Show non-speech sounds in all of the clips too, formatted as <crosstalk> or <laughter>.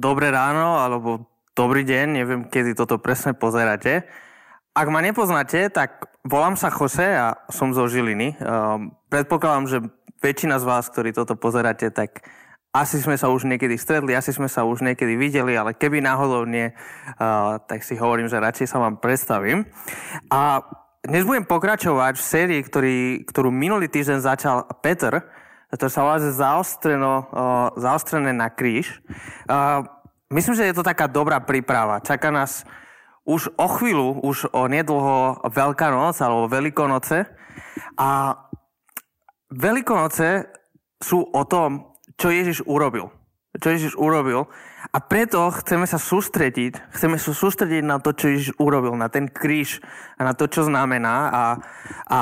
dobré ráno alebo dobrý deň, neviem, kedy toto presne pozeráte. Ak ma nepoznáte, tak volám sa Jose a som zo Žiliny. Um, predpokladám, že väčšina z vás, ktorí toto pozeráte, tak asi sme sa už niekedy stretli, asi sme sa už niekedy videli, ale keby náhodou nie, uh, tak si hovorím, že radšej sa vám predstavím. A dnes budem pokračovať v sérii, ktorý, ktorú minulý týždeň začal Peter, to sa volá, zaostreno, uh, zaostrené na kríž. Uh, myslím, že je to taká dobrá príprava. Čaká nás už o chvíľu, už o nedlho Veľká noc alebo Veľkonoce. A Veľkonoce sú o tom, čo Ježiš urobil. Čo Ježiš urobil. A preto chceme sa sústrediť, chceme sa sústrediť na to, čo Ježiš urobil, na ten kríž a na to, čo znamená. A, a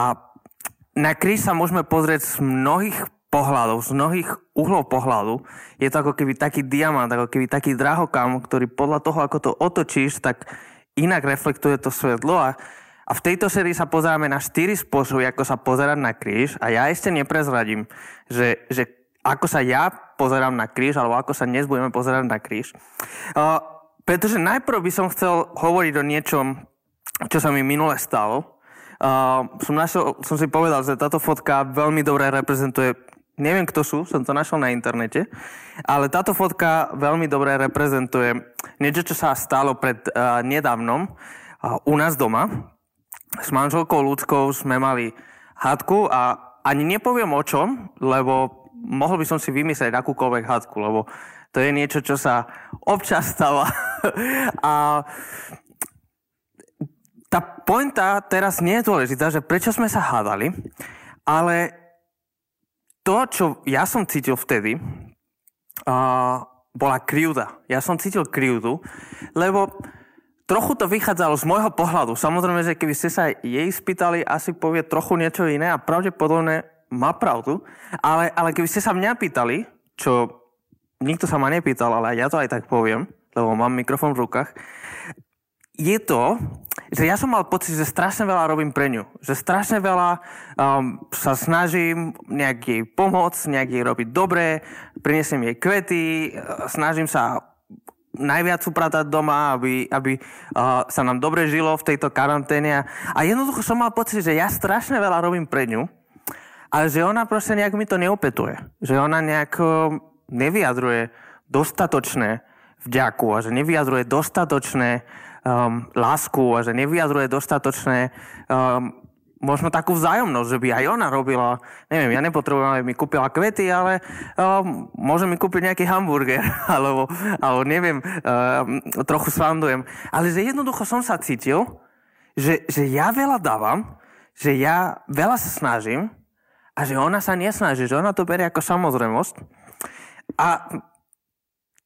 na kríž sa môžeme pozrieť z mnohých pohľadov, z mnohých uhlov pohľadu. Je to ako keby taký diamant, ako keby taký drahokam, ktorý podľa toho, ako to otočíš, tak inak reflektuje to svetlo. A, a v tejto sérii sa pozeráme na štyri spôsoby, ako sa pozerať na kríž. A ja ešte neprezradím, že, že ako sa ja pozerám na kríž, alebo ako sa dnes budeme pozerať na kríž. Uh, pretože najprv by som chcel hovoriť o niečom, čo sa mi minule stalo. Uh, som, našiel, som si povedal, že táto fotka veľmi dobre reprezentuje, neviem kto sú, som to našiel na internete, ale táto fotka veľmi dobre reprezentuje niečo, čo sa stalo pred uh, nedávnom uh, u nás doma. S manželkou ľudskou sme mali hádku a ani nepoviem o čom, lebo mohol by som si vymyslieť akúkoľvek hadku, lebo to je niečo, čo sa občas stáva. <laughs> a tá pointa teraz nie je dôležitá, že prečo sme sa hádali, ale to, čo ja som cítil vtedy, uh, bola krivda. Ja som cítil krivdu, lebo trochu to vychádzalo z môjho pohľadu. Samozrejme, že keby ste sa jej spýtali, asi povie trochu niečo iné a pravdepodobne má pravdu, ale, ale keby ste sa mňa pýtali, čo nikto sa ma nepýtal, ale ja to aj tak poviem, lebo mám mikrofón v rukách, je to, že ja som mal pocit, že strašne veľa robím pre ňu. Že strašne veľa um, sa snažím nejak jej pomôcť, nejak jej robiť dobre, prinesiem jej kvety, snažím sa najviac upratať doma, aby, aby uh, sa nám dobre žilo v tejto karanténe. A jednoducho som mal pocit, že ja strašne veľa robím pre ňu ale že ona proste nejak mi to neopetuje. Že ona nejak nevyjadruje dostatočné vďaku a že nevyjadruje dostatočné um, lásku a že nevyjadruje dostatočné um, možno takú vzájomnosť, že by aj ona robila, neviem, ja nepotrebujem, aby mi kúpila kvety, ale um, môže mi kúpiť nejaký hamburger, <laughs> alebo, alebo neviem, um, trochu svandujem. Ale že jednoducho som sa cítil, že, že ja veľa dávam, že ja veľa sa snažím, a že ona sa nesnaží, že ona to berie ako samozrejmosť. A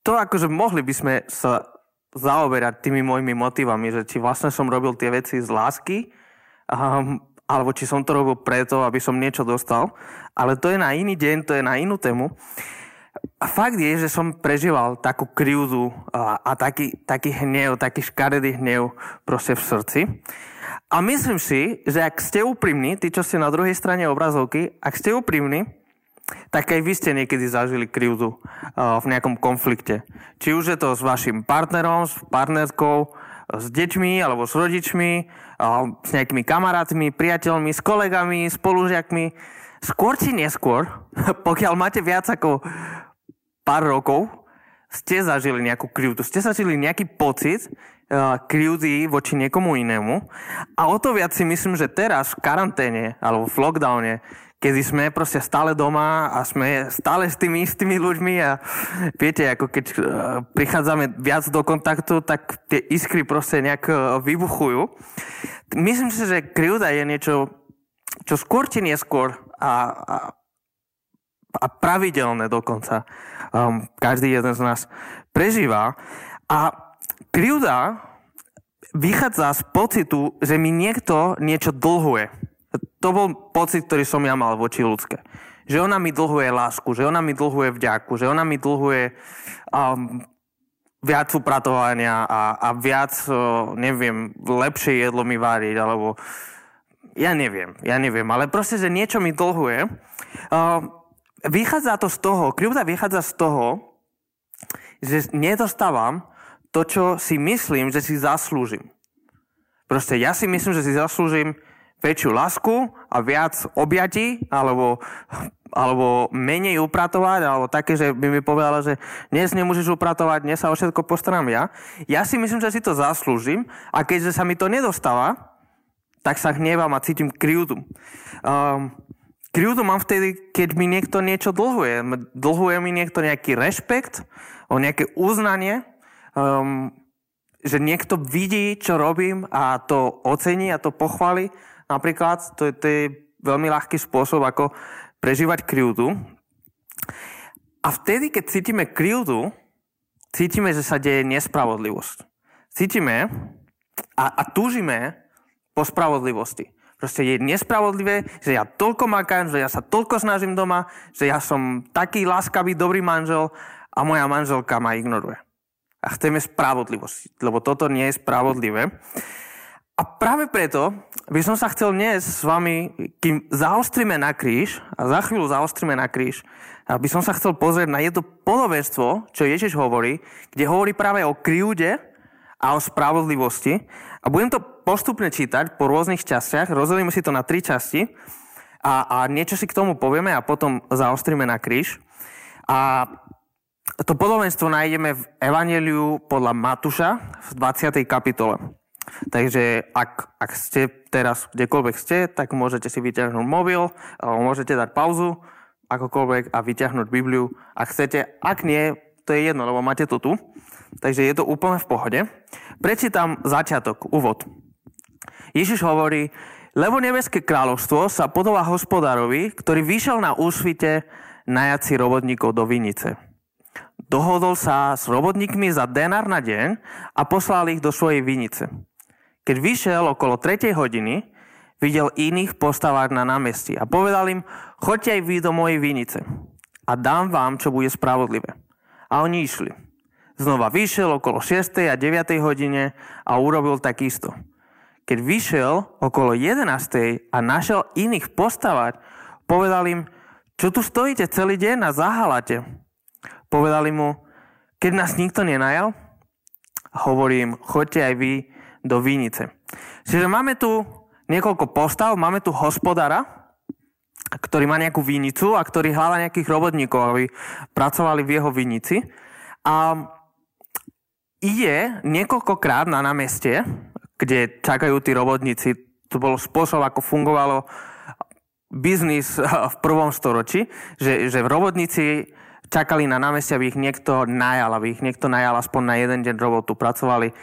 to akože mohli by sme sa zaoberať tými mojimi motivami, že či vlastne som robil tie veci z lásky, um, alebo či som to robil preto, aby som niečo dostal. Ale to je na iný deň, to je na inú tému. A fakt je, že som prežíval takú krivdu a, a taký, taký hnev, taký škaredý hnev proste v srdci. A myslím si, že ak ste úprimní, tí, čo ste na druhej strane obrazovky, ak ste úprimní, tak aj vy ste niekedy zažili krivdu uh, v nejakom konflikte. Či už je to s vašim partnerom, s partnerkou, s deťmi alebo s rodičmi, uh, s nejakými kamarátmi, priateľmi, s kolegami, spolužiakmi. Skôr či neskôr, <laughs> pokiaľ máte viac ako pár rokov, ste zažili nejakú krivdu, ste zažili nejaký pocit, krivdy voči niekomu inému. A o to viac si myslím, že teraz v karanténe alebo v lockdowne, kedy sme proste stále doma a sme stále s tými istými ľuďmi a viete, ako keď uh, prichádzame viac do kontaktu, tak tie iskry proste nejak uh, vybuchujú. Myslím si, že krivda je niečo, čo skôr či neskôr a, a, a pravidelné dokonca um, každý jeden z nás prežíva. A Krivda vychádza z pocitu, že mi niekto niečo dlhuje. To bol pocit, ktorý som ja mal voči ľudské. Že ona mi dlhuje lásku, že ona mi dlhuje vďaku, že ona mi dlhuje um, viac upratovania a, a viac, uh, neviem, lepšie jedlo mi váriť, alebo ja neviem, ja neviem, ale proste, že niečo mi dlhuje. Uh, vychádza to z toho, krivda vychádza z toho, že nedostávam to, čo si myslím, že si zaslúžim. Proste ja si myslím, že si zaslúžim väčšiu lásku a viac objatí, alebo, alebo menej upratovať, alebo také, že by mi povedala, že dnes nemôžeš upratovať, dnes sa o všetko postaram ja. Ja si myslím, že si to zaslúžim a keďže sa mi to nedostáva, tak sa hnevam a cítim krivdu. Um, krivdu mám vtedy, keď mi niekto niečo dlhuje. Dlhuje mi niekto nejaký rešpekt, o nejaké uznanie, um, že niekto vidí, čo robím a to ocení a to pochváli Napríklad to je, to je veľmi ľahký spôsob, ako prežívať krivdu. A vtedy, keď cítime krivdu, cítime, že sa deje nespravodlivosť. Cítime a, a túžime po spravodlivosti. Proste je nespravodlivé, že ja toľko makám, že ja sa toľko snažím doma, že ja som taký láskavý, dobrý manžel a moja manželka ma ignoruje. A chceme spravodlivosť, lebo toto nie je spravodlivé. A práve preto by som sa chcel dnes s vami, kým zaostrime na kríž, a za chvíľu zaostrime na kríž, aby som sa chcel pozrieť na jedno podobenstvo, čo Ježiš hovorí, kde hovorí práve o krivde a o spravodlivosti. A budem to postupne čítať po rôznych častiach, rozdelíme si to na tri časti a, a niečo si k tomu povieme a potom zaostrime na kríž. A to podobenstvo nájdeme v Evangeliu podľa Matúša v 20. kapitole. Takže ak, ak ste teraz kdekoľvek ste, tak môžete si vyťahnuť mobil, môžete dať pauzu, akokoľvek a vyťahnuť Bibliu. Ak chcete, ak nie, to je jedno, lebo máte to tu. Takže je to úplne v pohode. Prečítam začiatok, úvod. Ježiš hovorí, lebo nebeské kráľovstvo sa podobá hospodárovi, ktorý vyšiel na úsvite najať robotníkov do vinice. Dohodol sa s robotníkmi za denár na deň a poslal ich do svojej vinice. Keď vyšiel okolo 3. hodiny, videl iných postavať na námestí a povedal im, choďte aj vy do mojej vinice a dám vám, čo bude spravodlivé. A oni išli. Znova vyšiel okolo 6. a 9. hodine a urobil takisto. Keď vyšiel okolo 11. a našiel iných postavať, povedal im, čo tu stojíte celý deň a zahalate? Povedali mu, keď nás nikto nenajal, hovorím, choďte aj vy do Vinice. Čiže máme tu niekoľko postav, máme tu hospodára, ktorý má nejakú vinicu a ktorý hľadá nejakých robotníkov, aby pracovali v jeho vinici. A ide niekoľkokrát na námestie, kde čakajú tí robotníci. To bol spôsob, ako fungovalo biznis v prvom storočí, že, že robotníci čakali na námestie, aby ich niekto najal, aby ich niekto najal aspoň na jeden deň robotu. Pracovali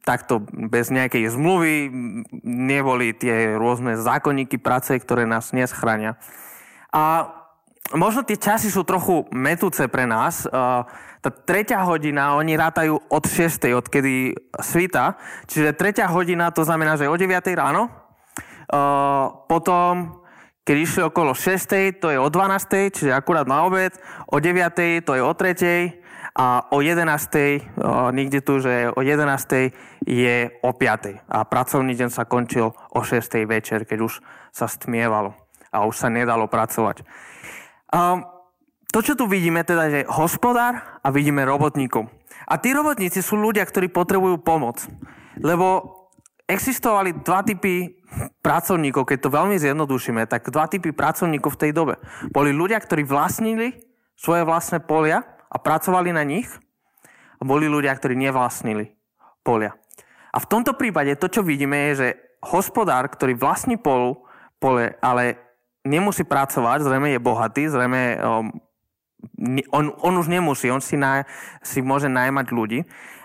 takto bez nejakej zmluvy, neboli tie rôzne zákonníky práce, ktoré nás neschránia. A možno tie časy sú trochu metúce pre nás. Tá tretia hodina, oni rátajú od 6. odkedy svita, čiže tretia hodina to znamená, že o 9. ráno. Potom, keď išli okolo 6. to je o 12. čiže akurát na obed, o 9. to je o 3 a o 11. niekde tu, že o 11. je o 5. A pracovný deň sa končil o 6. večer, keď už sa stmievalo a už sa nedalo pracovať. Um, to, čo tu vidíme, teda, že hospodár a vidíme robotníkov. A tí robotníci sú ľudia, ktorí potrebujú pomoc. Lebo existovali dva typy pracovníkov, keď to veľmi zjednodušíme, tak dva typy pracovníkov v tej dobe. Boli ľudia, ktorí vlastnili svoje vlastné polia a pracovali na nich a boli ľudia, ktorí nevlastnili polia. A v tomto prípade to, čo vidíme, je, že hospodár, ktorý vlastní polu, pole, ale nemusí pracovať, zrejme je bohatý, zrejme um, on, on už nemusí, on si, na, si môže najmať ľudí,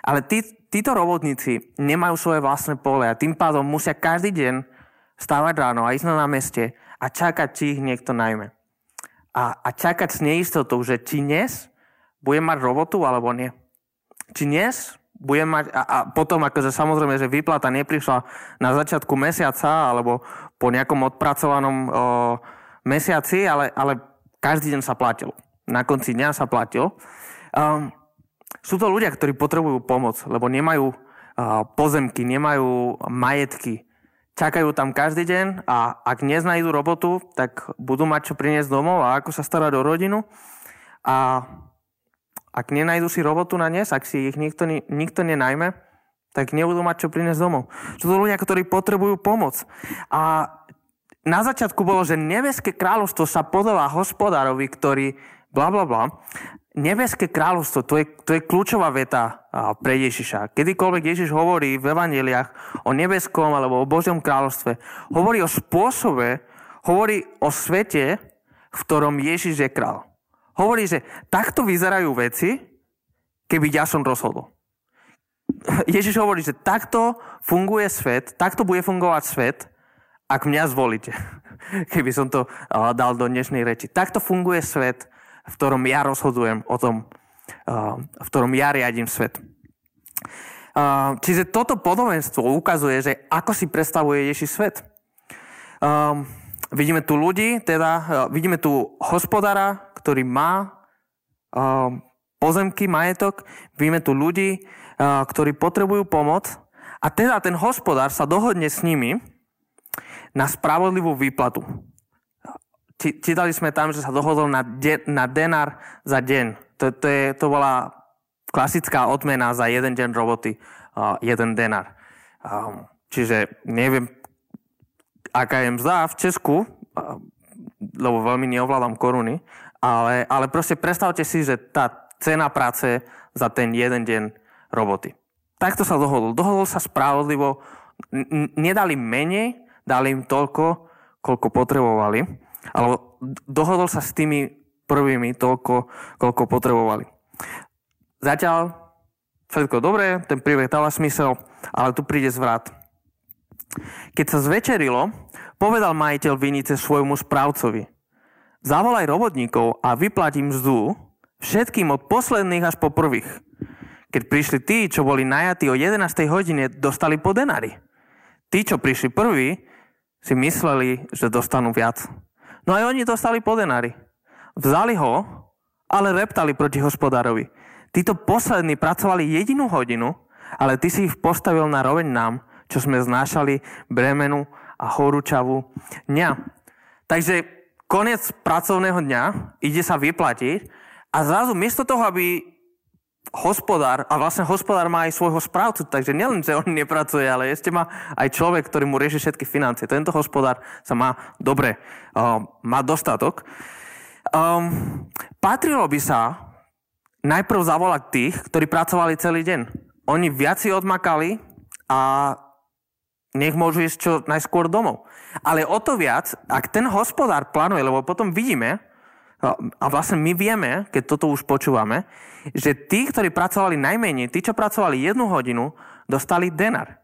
ale tí, títo robotníci nemajú svoje vlastné pole a tým pádom musia každý deň stávať ráno a ísť na námestie a čakať, či ich niekto najme. A, a čakať s neistotou, že či dnes budem mať robotu alebo nie. Či dnes budem mať, a, a potom akože samozrejme, že výplata neprišla na začiatku mesiaca alebo po nejakom odpracovanom o, mesiaci, ale, ale každý deň sa platil. Na konci dňa sa platil. Um, sú to ľudia, ktorí potrebujú pomoc, lebo nemajú uh, pozemky, nemajú majetky. Čakajú tam každý deň a ak neznajdu robotu, tak budú mať čo priniesť domov a ako sa starať o rodinu. A Ak nenajdu si robotu na dnes, ak si ich nikto, nikto nenajme, tak nebudú mať čo priniesť domov. Sú to ľudia, ktorí potrebujú pomoc. A na začiatku bolo, že nebeské kráľovstvo sa podáva hospodárovi, ktorý bla bla bla. Nebeské kráľovstvo, to je, to je kľúčová veta pre Ježiša. Kedykoľvek Ježiš hovorí v evaneliách o nebeskom alebo o Božom kráľovstve, hovorí o spôsobe, hovorí o svete, v ktorom Ježiš je král. Hovorí, že takto vyzerajú veci, keby ja som rozhodol. <laughs> Ježiš hovorí, že takto funguje svet, takto bude fungovať svet, ak mňa zvolíte. <laughs> Keby som to dal do dnešnej reči. Takto funguje svet, v ktorom ja rozhodujem o tom, v ktorom ja riadím svet. Čiže toto podobenstvo ukazuje, že ako si predstavuje Ježiš svet. vidíme tu ľudí, teda vidíme tu hospodára, ktorý má pozemky, majetok. Vidíme tu ľudí, ktorí potrebujú pomoc. A teda ten hospodár sa dohodne s nimi na spravodlivú výplatu čítali sme tam, že sa dohodol na, de, na denár za deň. To, to, je, to bola klasická odmena za jeden deň roboty, uh, jeden denár. Um, čiže neviem, aká je mzda v Česku, uh, lebo veľmi neovládam koruny, ale, ale proste predstavte si, že tá cena práce za ten jeden deň roboty. Takto sa dohodol. Dohodol sa spravodlivo, n- nedali menej, dali im toľko, koľko potrebovali. Ale dohodol sa s tými prvými toľko, koľko potrebovali. Zatiaľ všetko dobré, ten príbeh dáva smysel, ale tu príde zvrat. Keď sa zvečerilo, povedal majiteľ vinice svojmu správcovi. Zavolaj robotníkov a vyplatím mzdu všetkým od posledných až po prvých. Keď prišli tí, čo boli najatí o 11. hodine, dostali po denári. Tí, čo prišli prví, si mysleli, že dostanú viac. No aj oni dostali po denári. Vzali ho, ale reptali proti hospodárovi. Títo poslední pracovali jedinú hodinu, ale ty si ich postavil na roveň nám, čo sme znášali bremenu a horúčavú dňa. Takže koniec pracovného dňa, ide sa vyplatiť a zrazu miesto toho, aby hospodár, a vlastne hospodár má aj svojho správcu, takže nielen, že on nepracuje, ale ešte má aj človek, ktorý mu rieši všetky financie. Tento hospodár sa má dobre, uh, má dostatok. Um, patrilo by sa najprv zavolať tých, ktorí pracovali celý deň. Oni viac si odmakali a nech môžu ísť čo najskôr domov. Ale o to viac, ak ten hospodár plánuje, lebo potom vidíme, a vlastne my vieme, keď toto už počúvame, že tí, ktorí pracovali najmenej, tí, čo pracovali jednu hodinu, dostali denar.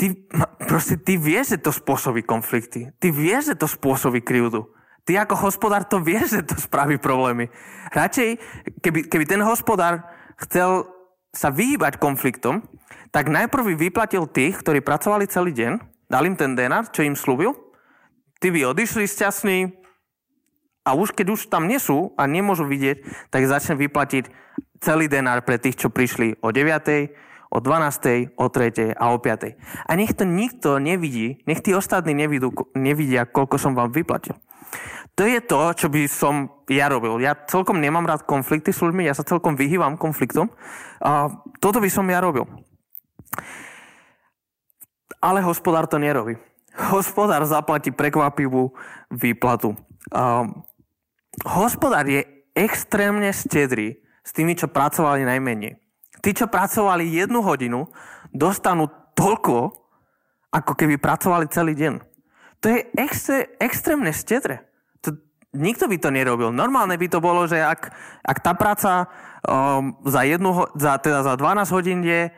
Ty, proste, ty vieš, že to spôsobí konflikty. Ty vieš, že to spôsobí krivdu. Ty ako hospodár to vieš, že to spraví problémy. Radšej, keby, keby ten hospodár chcel sa vyhýbať konfliktom, tak najprv vyplatil tých, ktorí pracovali celý deň, dal im ten denar, čo im slúbil, tí by odišli šťastní, a už keď už tam nie sú a nemôžu vidieť, tak začne vyplatiť celý denár pre tých, čo prišli o 9., o 12., o 3. a o 5. A nech to nikto nevidí, nech tí ostatní nevidú, nevidia, koľko som vám vyplatil. To je to, čo by som ja robil. Ja celkom nemám rád konflikty s ľuďmi, ja sa celkom vyhývam konfliktom. A toto by som ja robil. Ale hospodár to nerobí. Hospodár zaplatí prekvapivú výplatu. A hospodár je extrémne stedrý s tými, čo pracovali najmenej. Tí, čo pracovali jednu hodinu, dostanú toľko, ako keby pracovali celý deň. To je extré, extrémne stedre. To, nikto by to nerobil. Normálne by to bolo, že ak, ak tá práca um, za, jednu, za, teda za 12 hodín je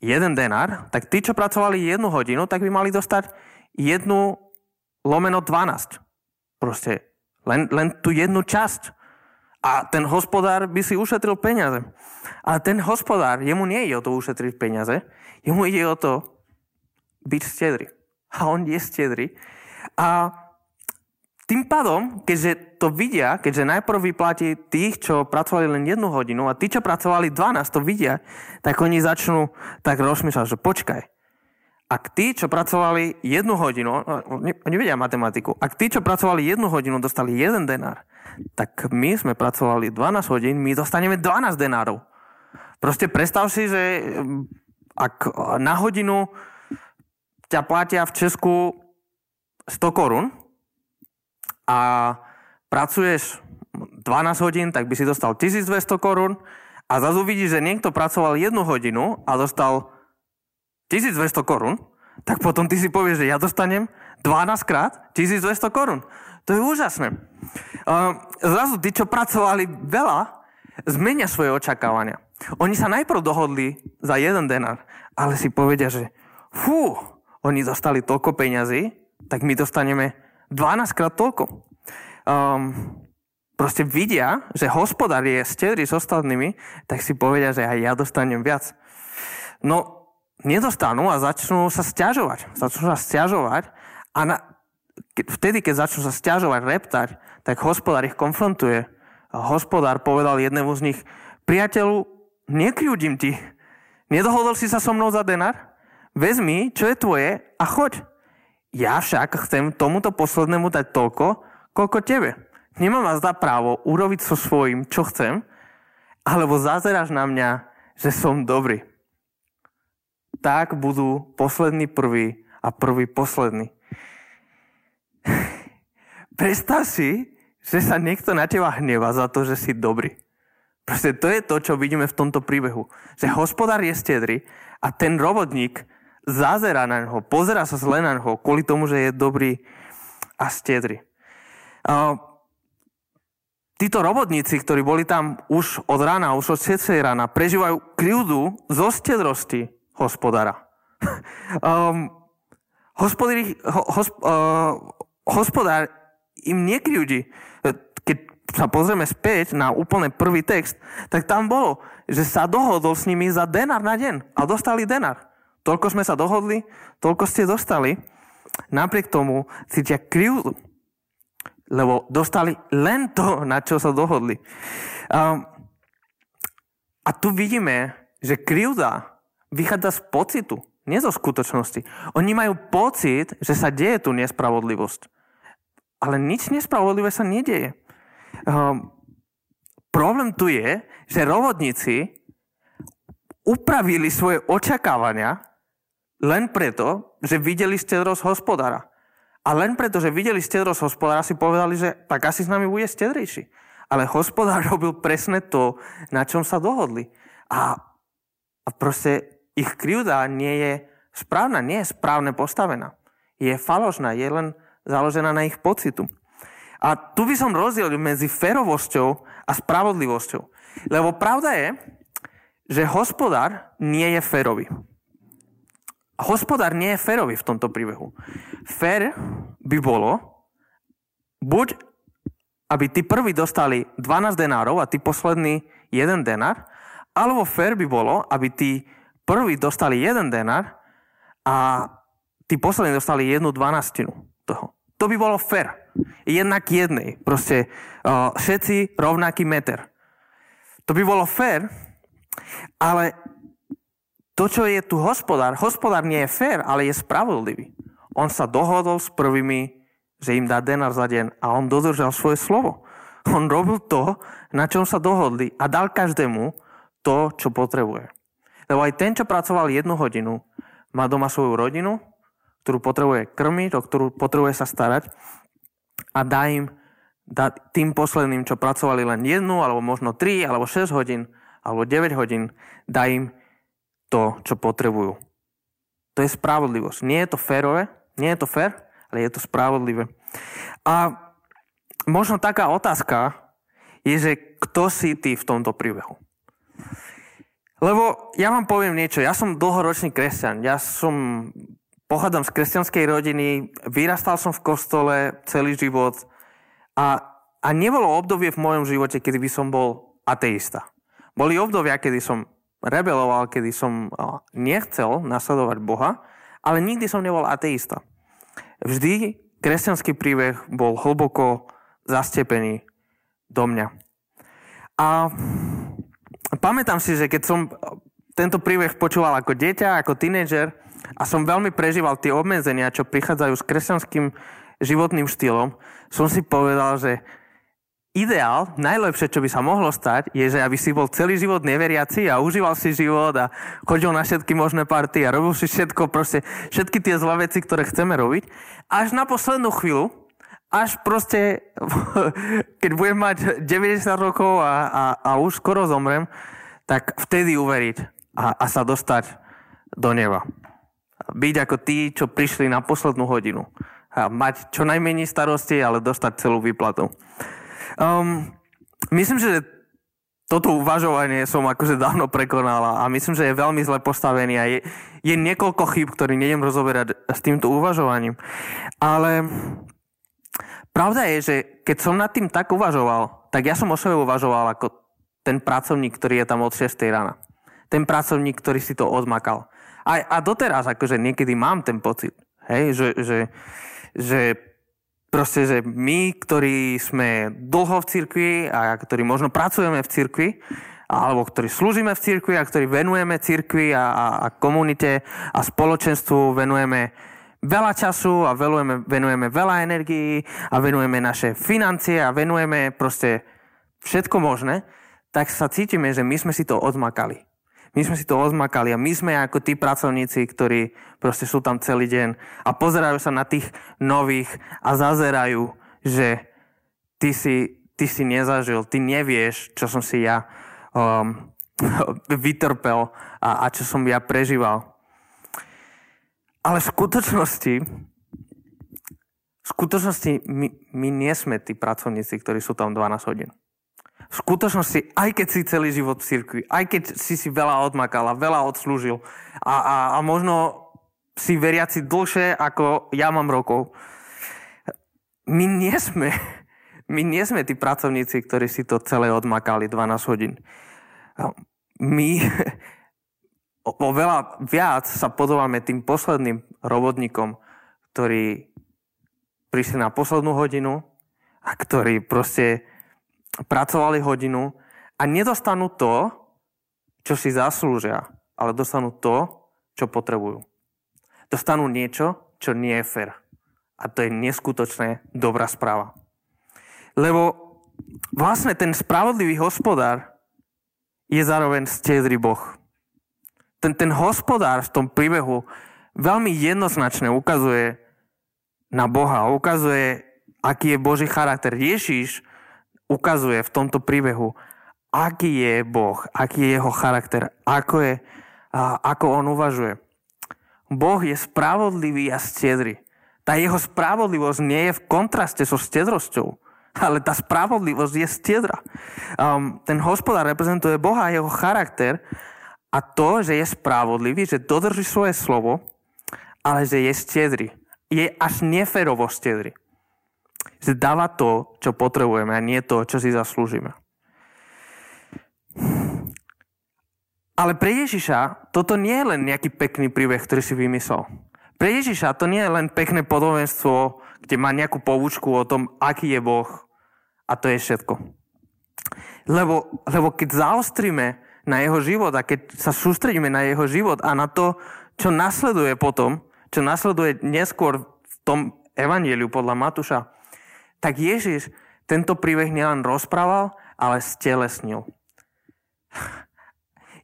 jeden denár, tak tí, čo pracovali jednu hodinu, tak by mali dostať jednu lomeno 12. Proste len, len tú jednu časť. A ten hospodár by si ušetril peniaze. Ale ten hospodár, jemu nie ide o to ušetriť peniaze, jemu ide o to byť stedrý. A on je stedrý. A tým pádom, keďže to vidia, keďže najprv vyplatí tých, čo pracovali len jednu hodinu a tí, čo pracovali 12, to vidia, tak oni začnú tak rozmýšľať, že počkaj, ak tí, čo pracovali jednu hodinu, no, nevedia matematiku, ak tí, čo pracovali jednu hodinu, dostali jeden denár, tak my sme pracovali 12 hodín, my dostaneme 12 denárov. Proste predstav si, že mm, ak na hodinu ťa platia v Česku 100 korún a pracuješ 12 hodín, tak by si dostal 1200 korún a zase uvidíš, že niekto pracoval jednu hodinu a dostal 1200 korún, tak potom ty si povieš, že ja dostanem 12 krát 1200 korún. To je úžasné. Zrazu tí, čo pracovali veľa, zmenia svoje očakávania. Oni sa najprv dohodli za jeden denár, ale si povedia, že fú, oni dostali toľko peňazí, tak my dostaneme 12 krát toľko. Um, proste vidia, že hospodár je stedrý s ostatnými, tak si povedia, že aj ja dostanem viac. No, nedostanú a začnú sa stiažovať. Začnú sa stiažovať a na, vtedy, keď začnú sa stiažovať, reptať, tak hospodár ich konfrontuje. A hospodár povedal jednému z nich, priateľu, nekriúdim ti. Nedohodol si sa so mnou za denár? Vezmi, čo je tvoje a choď. Ja však chcem tomuto poslednému dať toľko, koľko tebe. Nemám vás za právo urobiť so svojím, čo chcem, alebo zazeráš na mňa, že som dobrý tak budú poslední prví a prvý poslední. <sighs> Predstav si, že sa niekto na teba hneva za to, že si dobrý. Proste to je to, čo vidíme v tomto príbehu. Že hospodár je stedrý a ten robotník zazera na neho, pozera sa zle na neho kvôli tomu, že je dobrý a stedrý. Uh, títo robotníci, ktorí boli tam už od rána, už od 7 rána, prežívajú krivdu zo stedrosti hospodára. <laughs> um, hospodár, ho, hos, uh, hospodár im nekriúdi. Keď sa pozrieme späť na úplne prvý text, tak tam bolo, že sa dohodol s nimi za denár na deň a dostali denár. Toľko sme sa dohodli, toľko ste dostali. Napriek tomu cítia krivdu, lebo dostali len to, na čo sa dohodli. Um, a tu vidíme, že krivda vychádza z pocitu, nie zo skutočnosti. Oni majú pocit, že sa deje tu nespravodlivosť. Ale nič nespravodlivé sa nedieje. Um, problém tu je, že robotníci upravili svoje očakávania len preto, že videli stedrosť hospodára. A len preto, že videli stedrosť hospodára, si povedali, že tak asi s nami bude stedrejší. Ale hospodár <laughs> robil presne to, na čom sa dohodli. A, a proste ich krivda nie je správna, nie je správne postavená. Je falošná, je len založená na ich pocitu. A tu by som rozdielil medzi ferovosťou a spravodlivosťou. Lebo pravda je, že hospodár nie je férový. Hospodár nie je férový v tomto príbehu. Fér by bolo, buď aby tí prví dostali 12 denárov a tí poslední 1 denár, alebo fér by bolo, aby tí prví dostali jeden denár a tí poslední dostali jednu dvanastinu toho. To by bolo fair. Jednak jednej. Proste uh, všetci rovnaký meter. To by bolo fair, ale to, čo je tu hospodár, hospodár nie je fair, ale je spravodlivý. On sa dohodol s prvými, že im dá denár za deň a on dodržal svoje slovo. On robil to, na čom sa dohodli a dal každému to, čo potrebuje. Lebo aj ten, čo pracoval jednu hodinu, má doma svoju rodinu, ktorú potrebuje krmiť, o ktorú potrebuje sa starať a dá im dá tým posledným, čo pracovali len jednu, alebo možno 3, alebo 6 hodín, alebo 9 hodín, dá im to, čo potrebujú. To je spravodlivosť. Nie je to férové, nie je to fér, ale je to spravodlivé. A možno taká otázka je, že kto si ty v tomto príbehu? Lebo ja vám poviem niečo, ja som dlhoročný kresťan, ja som, pochádzam z kresťanskej rodiny, vyrastal som v kostole celý život a, a nebolo obdobie v mojom živote, kedy by som bol ateista. Boli obdobia, kedy som rebeloval, kedy som nechcel nasledovať Boha, ale nikdy som nebol ateista. Vždy kresťanský príbeh bol hlboko zastepený do mňa. A pamätám si, že keď som tento príbeh počúval ako dieťa, ako tínedžer a som veľmi prežíval tie obmedzenia, čo prichádzajú s kresťanským životným štýlom, som si povedal, že ideál, najlepšie, čo by sa mohlo stať, je, že aby si bol celý život neveriaci a užíval si život a chodil na všetky možné party a robil si všetko, proste všetky tie zlé veci, ktoré chceme robiť. Až na poslednú chvíľu, až proste, <laughs> keď budem mať 90 rokov a, a, a už skoro zomrem, tak vtedy uveriť a, a sa dostať do neba. Byť ako tí, čo prišli na poslednú hodinu. A mať čo najmenej starosti, ale dostať celú výplatu. Um, myslím, že toto uvažovanie som akože dávno prekonala a myslím, že je veľmi zle postavený a je, je niekoľko chyb, ktorý nejdem rozoberať s týmto uvažovaním. Ale pravda je, že keď som nad tým tak uvažoval, tak ja som o sebe uvažoval ako ten pracovník, ktorý je tam od 6 rána. Ten pracovník, ktorý si to odmakal. A, a doteraz akože niekedy mám ten pocit, hej, že, že, že Proste, že my, ktorí sme dlho v cirkvi a ktorí možno pracujeme v cirkvi, alebo ktorí slúžime v cirkvi a ktorí venujeme cirkvi a, a, a komunite a spoločenstvu venujeme veľa času a venujeme, venujeme veľa energií a venujeme naše financie a venujeme proste všetko možné, tak sa cítime, že my sme si to odmakali. My sme si to odmakali a my sme ako tí pracovníci, ktorí proste sú tam celý deň a pozerajú sa na tých nových a zazerajú, že ty si, ty si nezažil, ty nevieš, čo som si ja um, <laughs> vytrpel a, a čo som ja prežíval. Ale v skutočnosti, v skutočnosti my, my nie sme tí pracovníci, ktorí sú tam 12 hodín v skutočnosti, aj keď si celý život v cirkvi, aj keď si si veľa odmakal a veľa odslúžil a, a, a možno si veriaci dlhšie, ako ja mám rokov, my nie sme, my nie sme tí pracovníci, ktorí si to celé odmakali 12 hodín. My oveľa viac sa podobáme tým posledným robotníkom, ktorí prišli na poslednú hodinu a ktorí proste pracovali hodinu a nedostanú to, čo si zaslúžia, ale dostanú to, čo potrebujú. Dostanú niečo, čo nie je fér. A to je neskutočné dobrá správa. Lebo vlastne ten spravodlivý hospodár je zároveň stiedrý Boh. Ten, ten hospodár v tom príbehu veľmi jednoznačne ukazuje na Boha, ukazuje, aký je Boží charakter. Ježíš ukazuje v tomto príbehu, aký je Boh, aký je jeho charakter, ako, je, ako on uvažuje. Boh je spravodlivý a stiedry. Tá jeho spravodlivosť nie je v kontraste so stiedrosťou, ale tá spravodlivosť je stiedra. Um, ten hospodár reprezentuje Boha a jeho charakter a to, že je spravodlivý, že dodrží svoje slovo, ale že je stiedry. Je až neférovo stiedry že dáva to, čo potrebujeme a nie to, čo si zaslúžime. Ale pre Ježiša toto nie je len nejaký pekný príbeh, ktorý si vymyslel. Pre Ježiša to nie je len pekné podobenstvo, kde má nejakú poučku o tom, aký je Boh a to je všetko. Lebo, lebo keď zaostríme na jeho život a keď sa sústredíme na jeho život a na to, čo nasleduje potom, čo nasleduje neskôr v tom evanieliu podľa Matúša, tak Ježiš tento príbeh nielen rozprával, ale stelesnil.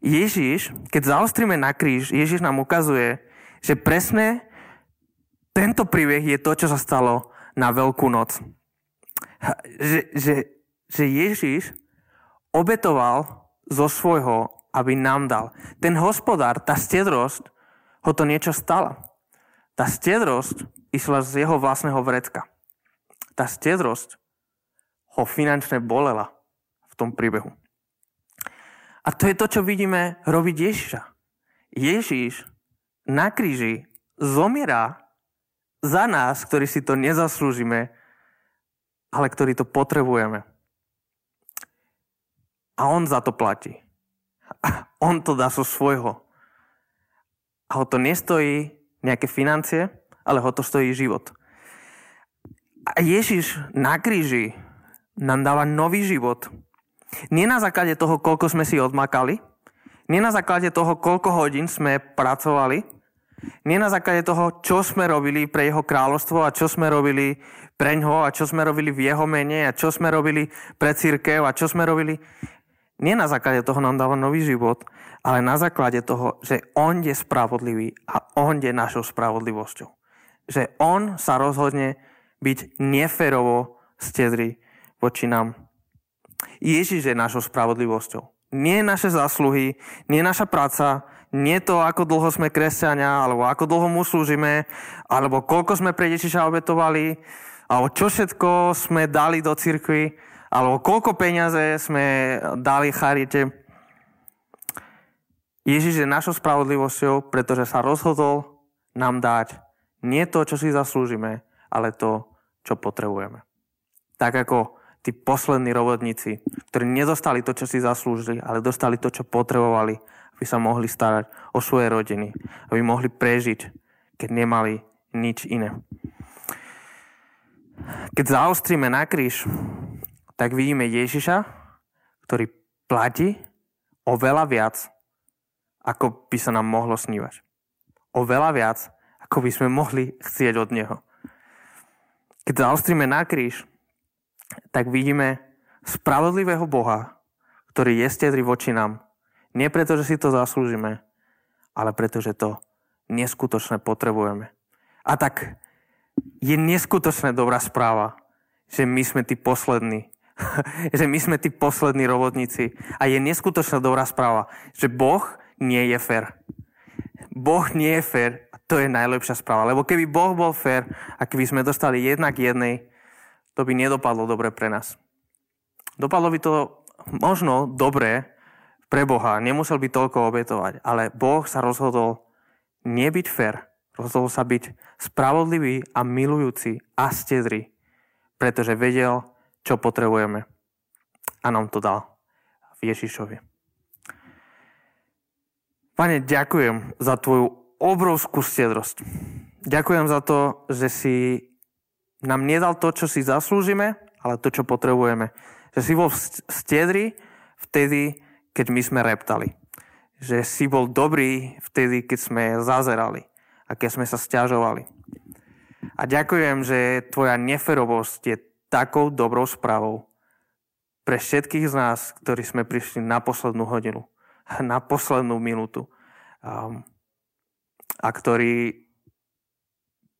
Ježiš, keď zaostríme na kríž, Ježiš nám ukazuje, že presne tento príbeh je to, čo sa stalo na Veľkú noc. Že, že, že Ježiš obetoval zo svojho, aby nám dal. Ten hospodár, tá stedrosť, ho to niečo stala. Tá stedrosť išla z jeho vlastného vrecka tá stedrosť ho finančne bolela v tom príbehu. A to je to, čo vidíme robiť Ježiša. Ježiš na kríži zomiera za nás, ktorí si to nezaslúžime, ale ktorí to potrebujeme. A on za to platí. On to dá zo svojho. A ho to nestojí nejaké financie, ale ho to stojí život. A Ježiš na kríži nám dáva nový život. Nie na základe toho, koľko sme si odmakali, Nie na základe toho, koľko hodín sme pracovali, nie na základe toho, čo sme robili pre jeho kráľovstvo a čo sme robili pre ňo a čo sme robili v jeho mene a čo sme robili pre církev a čo sme robili. Nie na základe toho nám dáva nový život, ale na základe toho, že on je spravodlivý a on je našou spravodlivosťou. Že on sa rozhodne byť neferovo stedrý voči nám. Ježiš je našou spravodlivosťou. Nie naše zásluhy, nie naša práca, nie to, ako dlho sme kresťania, alebo ako dlho mu slúžime, alebo koľko sme pre Ježiša obetovali, alebo čo všetko sme dali do cirkvi, alebo koľko peniaze sme dali charite. Ježiš je našou spravodlivosťou, pretože sa rozhodol nám dať nie to, čo si zaslúžime, ale to, čo potrebujeme. Tak ako tí poslední robotníci, ktorí nedostali to, čo si zaslúžili, ale dostali to, čo potrebovali, aby sa mohli starať o svoje rodiny, aby mohli prežiť, keď nemali nič iné. Keď zaostríme na kríž, tak vidíme Ježiša, ktorý platí oveľa viac, ako by sa nám mohlo snívať. Oveľa viac, ako by sme mohli chcieť od Neho. Keď zaostríme na kríž, tak vidíme spravodlivého Boha, ktorý je stedrý voči nám, nie preto, že si to zaslúžime, ale preto, že to neskutočne potrebujeme. A tak je neskutočne dobrá správa, že my sme tí poslední. <laughs> že my sme tí poslední robotníci. A je neskutočne dobrá správa, že Boh nie je fér. Boh nie je fér to je najlepšia správa. Lebo keby Boh bol fér a keby sme dostali jednak jednej, to by nedopadlo dobre pre nás. Dopadlo by to možno dobre, pre Boha, nemusel by toľko obetovať, ale Boh sa rozhodol nebyť fér, rozhodol sa byť spravodlivý a milujúci a stedrý, pretože vedel, čo potrebujeme. A nám to dal v Ježišovi. Pane, ďakujem za tvoju obrovskú stedrosť. Ďakujem za to, že si nám nedal to, čo si zaslúžime, ale to, čo potrebujeme. Že si bol stedrý vtedy, keď my sme reptali. Že si bol dobrý vtedy, keď sme zazerali a keď sme sa stiažovali. A ďakujem, že tvoja neferovosť je takou dobrou správou pre všetkých z nás, ktorí sme prišli na poslednú hodinu, na poslednú minútu um, a ktorí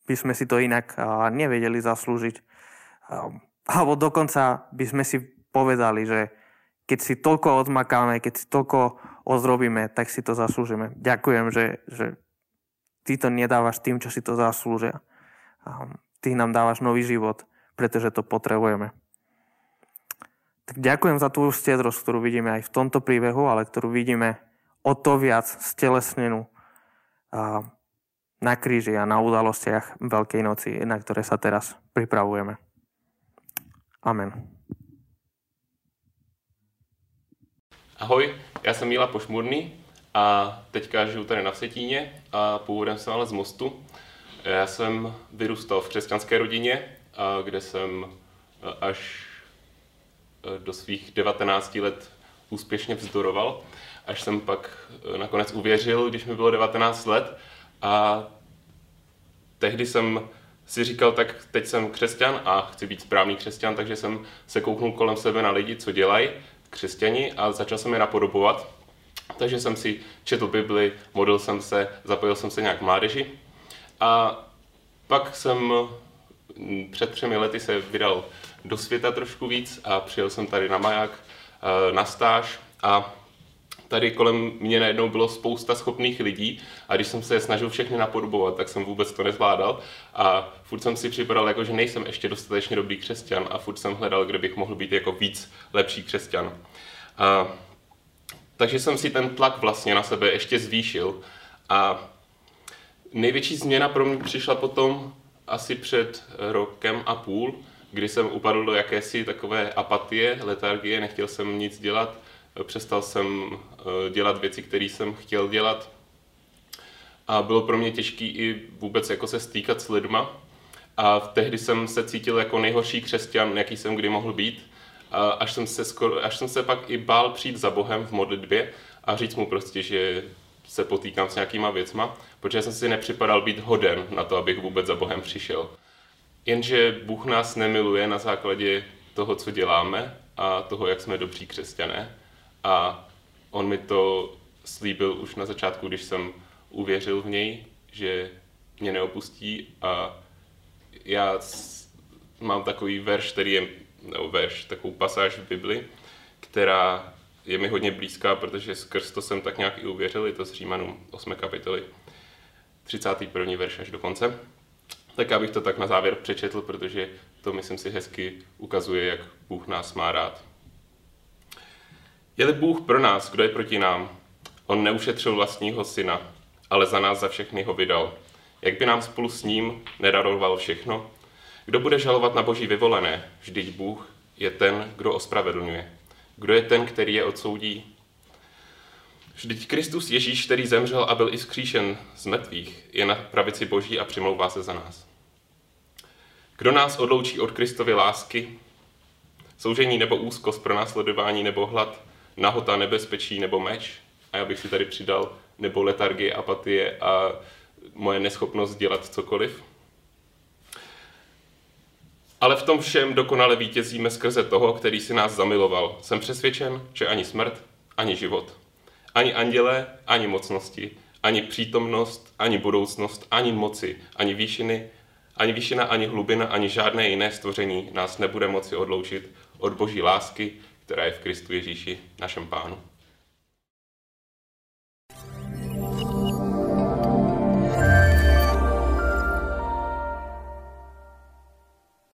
by sme si to inak nevedeli zaslúžiť. Alebo dokonca by sme si povedali, že keď si toľko odmakáme, keď si toľko ozdrobíme, tak si to zaslúžime. Ďakujem, že, že ty to nedávaš tým, čo si to zaslúžia. Ty nám dávaš nový život, pretože to potrebujeme. Tak ďakujem za tvoju stiedrosť, ktorú vidíme aj v tomto príbehu, ale ktorú vidíme o to viac stelesnenú na kríži a na udalostiach Veľkej noci, na ktoré sa teraz pripravujeme. Amen. Ahoj, já jsem Míla Pošmurný a teďka žiju tady na Vsetíně a původem jsem ale z Mostu. Já jsem vyrůstal v křesťanské rodině, kde jsem až do svých 19 let úspěšně vzdoroval, až jsem pak nakonec uvěřil, když mi bylo 19 let a tehdy jsem si říkal, tak teď jsem křesťan a chci být správný křesťan, takže jsem se kouknul kolem sebe na lidi, co dělají křesťani a začal jsem je napodobovat. Takže jsem si četl Bibli, modlil jsem se, zapojil jsem se nějak mládeži. A pak jsem mm, před třemi lety se vydal do světa trošku víc a přijel jsem tady na maják, eh, na stáž a tady kolem mě najednou bylo spousta schopných lidí a když jsem se je snažil všechny napodobovat, tak jsem vůbec to nezvládal. A furt jsem si připadal jako, že nejsem ještě dostatečně dobrý křesťan a furt jsem hledal, kde bych mohl být jako víc lepší křesťan. A, takže jsem si ten tlak vlastně na sebe ještě zvýšil. A největší změna pro mě přišla potom asi před rokem a půl, kdy jsem upadl do jakési takové apatie, letargie, nechtěl jsem nic dělat, přestal jsem eh, dělat věci, které jsem chtěl dělat a bylo pro mě těžké i vůbec jako se stýkat s lidma. A tehdy jsem se cítil jako nejhorší křesťan, jaký jsem kdy mohl být. A až jsem se, skoro, až jsem se pak i bál přijít za Bohem v modlitbě a říct mu prostě, že se potýkám s nějakýma věcma, protože jsem si nepřipadal být hoden na to, abych vůbec za Bohem přišel. Jenže Bůh nás nemiluje na základě toho, co děláme a toho, jak jsme dobří křesťané. A on mi to slíbil už na začátku, když jsem uvěřil v něj, že mě neopustí a já mám takový verš, který je, nebo verš, takovou pasáž v Bibli, která je mi hodně blízká, protože skrz to jsem tak nějak i uvěřil, je to z Římanům 8. kapitoly, 31. verš až do konce. Tak já bych to tak na závěr přečetl, protože to myslím si hezky ukazuje, jak Bůh nás má rád. Je-li Bůh pro nás, kdo je proti nám? On neušetřil vlastního syna, ale za nás za všechny ho vydal. Jak by nám spolu s ním nedaroval všechno? Kdo bude žalovat na boží vyvolené? Vždyť Bůh je ten, kdo ospravedlňuje. Kdo je ten, který je odsoudí? Vždyť Kristus Ježíš, který zemřel a byl i skříšen z mrtvých, je na pravici Boží a přimlouvá se za nás. Kdo nás odloučí od Kristovy lásky? Soužení nebo úzkost pro následování nebo hlad, nahota, nebezpečí nebo meč? A já bych si tady přidal, nebo letargie, apatie a moje neschopnost dělat cokoliv? Ale v tom všem dokonale vítězíme skrze toho, který si nás zamiloval. Jsem přesvědčen, že ani smrt, ani život, ani andělé, ani mocnosti, ani přítomnost, ani budoucnost, ani moci, ani výšiny, ani výšina, ani hlubina, ani žádné jiné stvoření nás nebude moci odloučit od boží lásky, která je v Kristu Ježíši, našem pánu.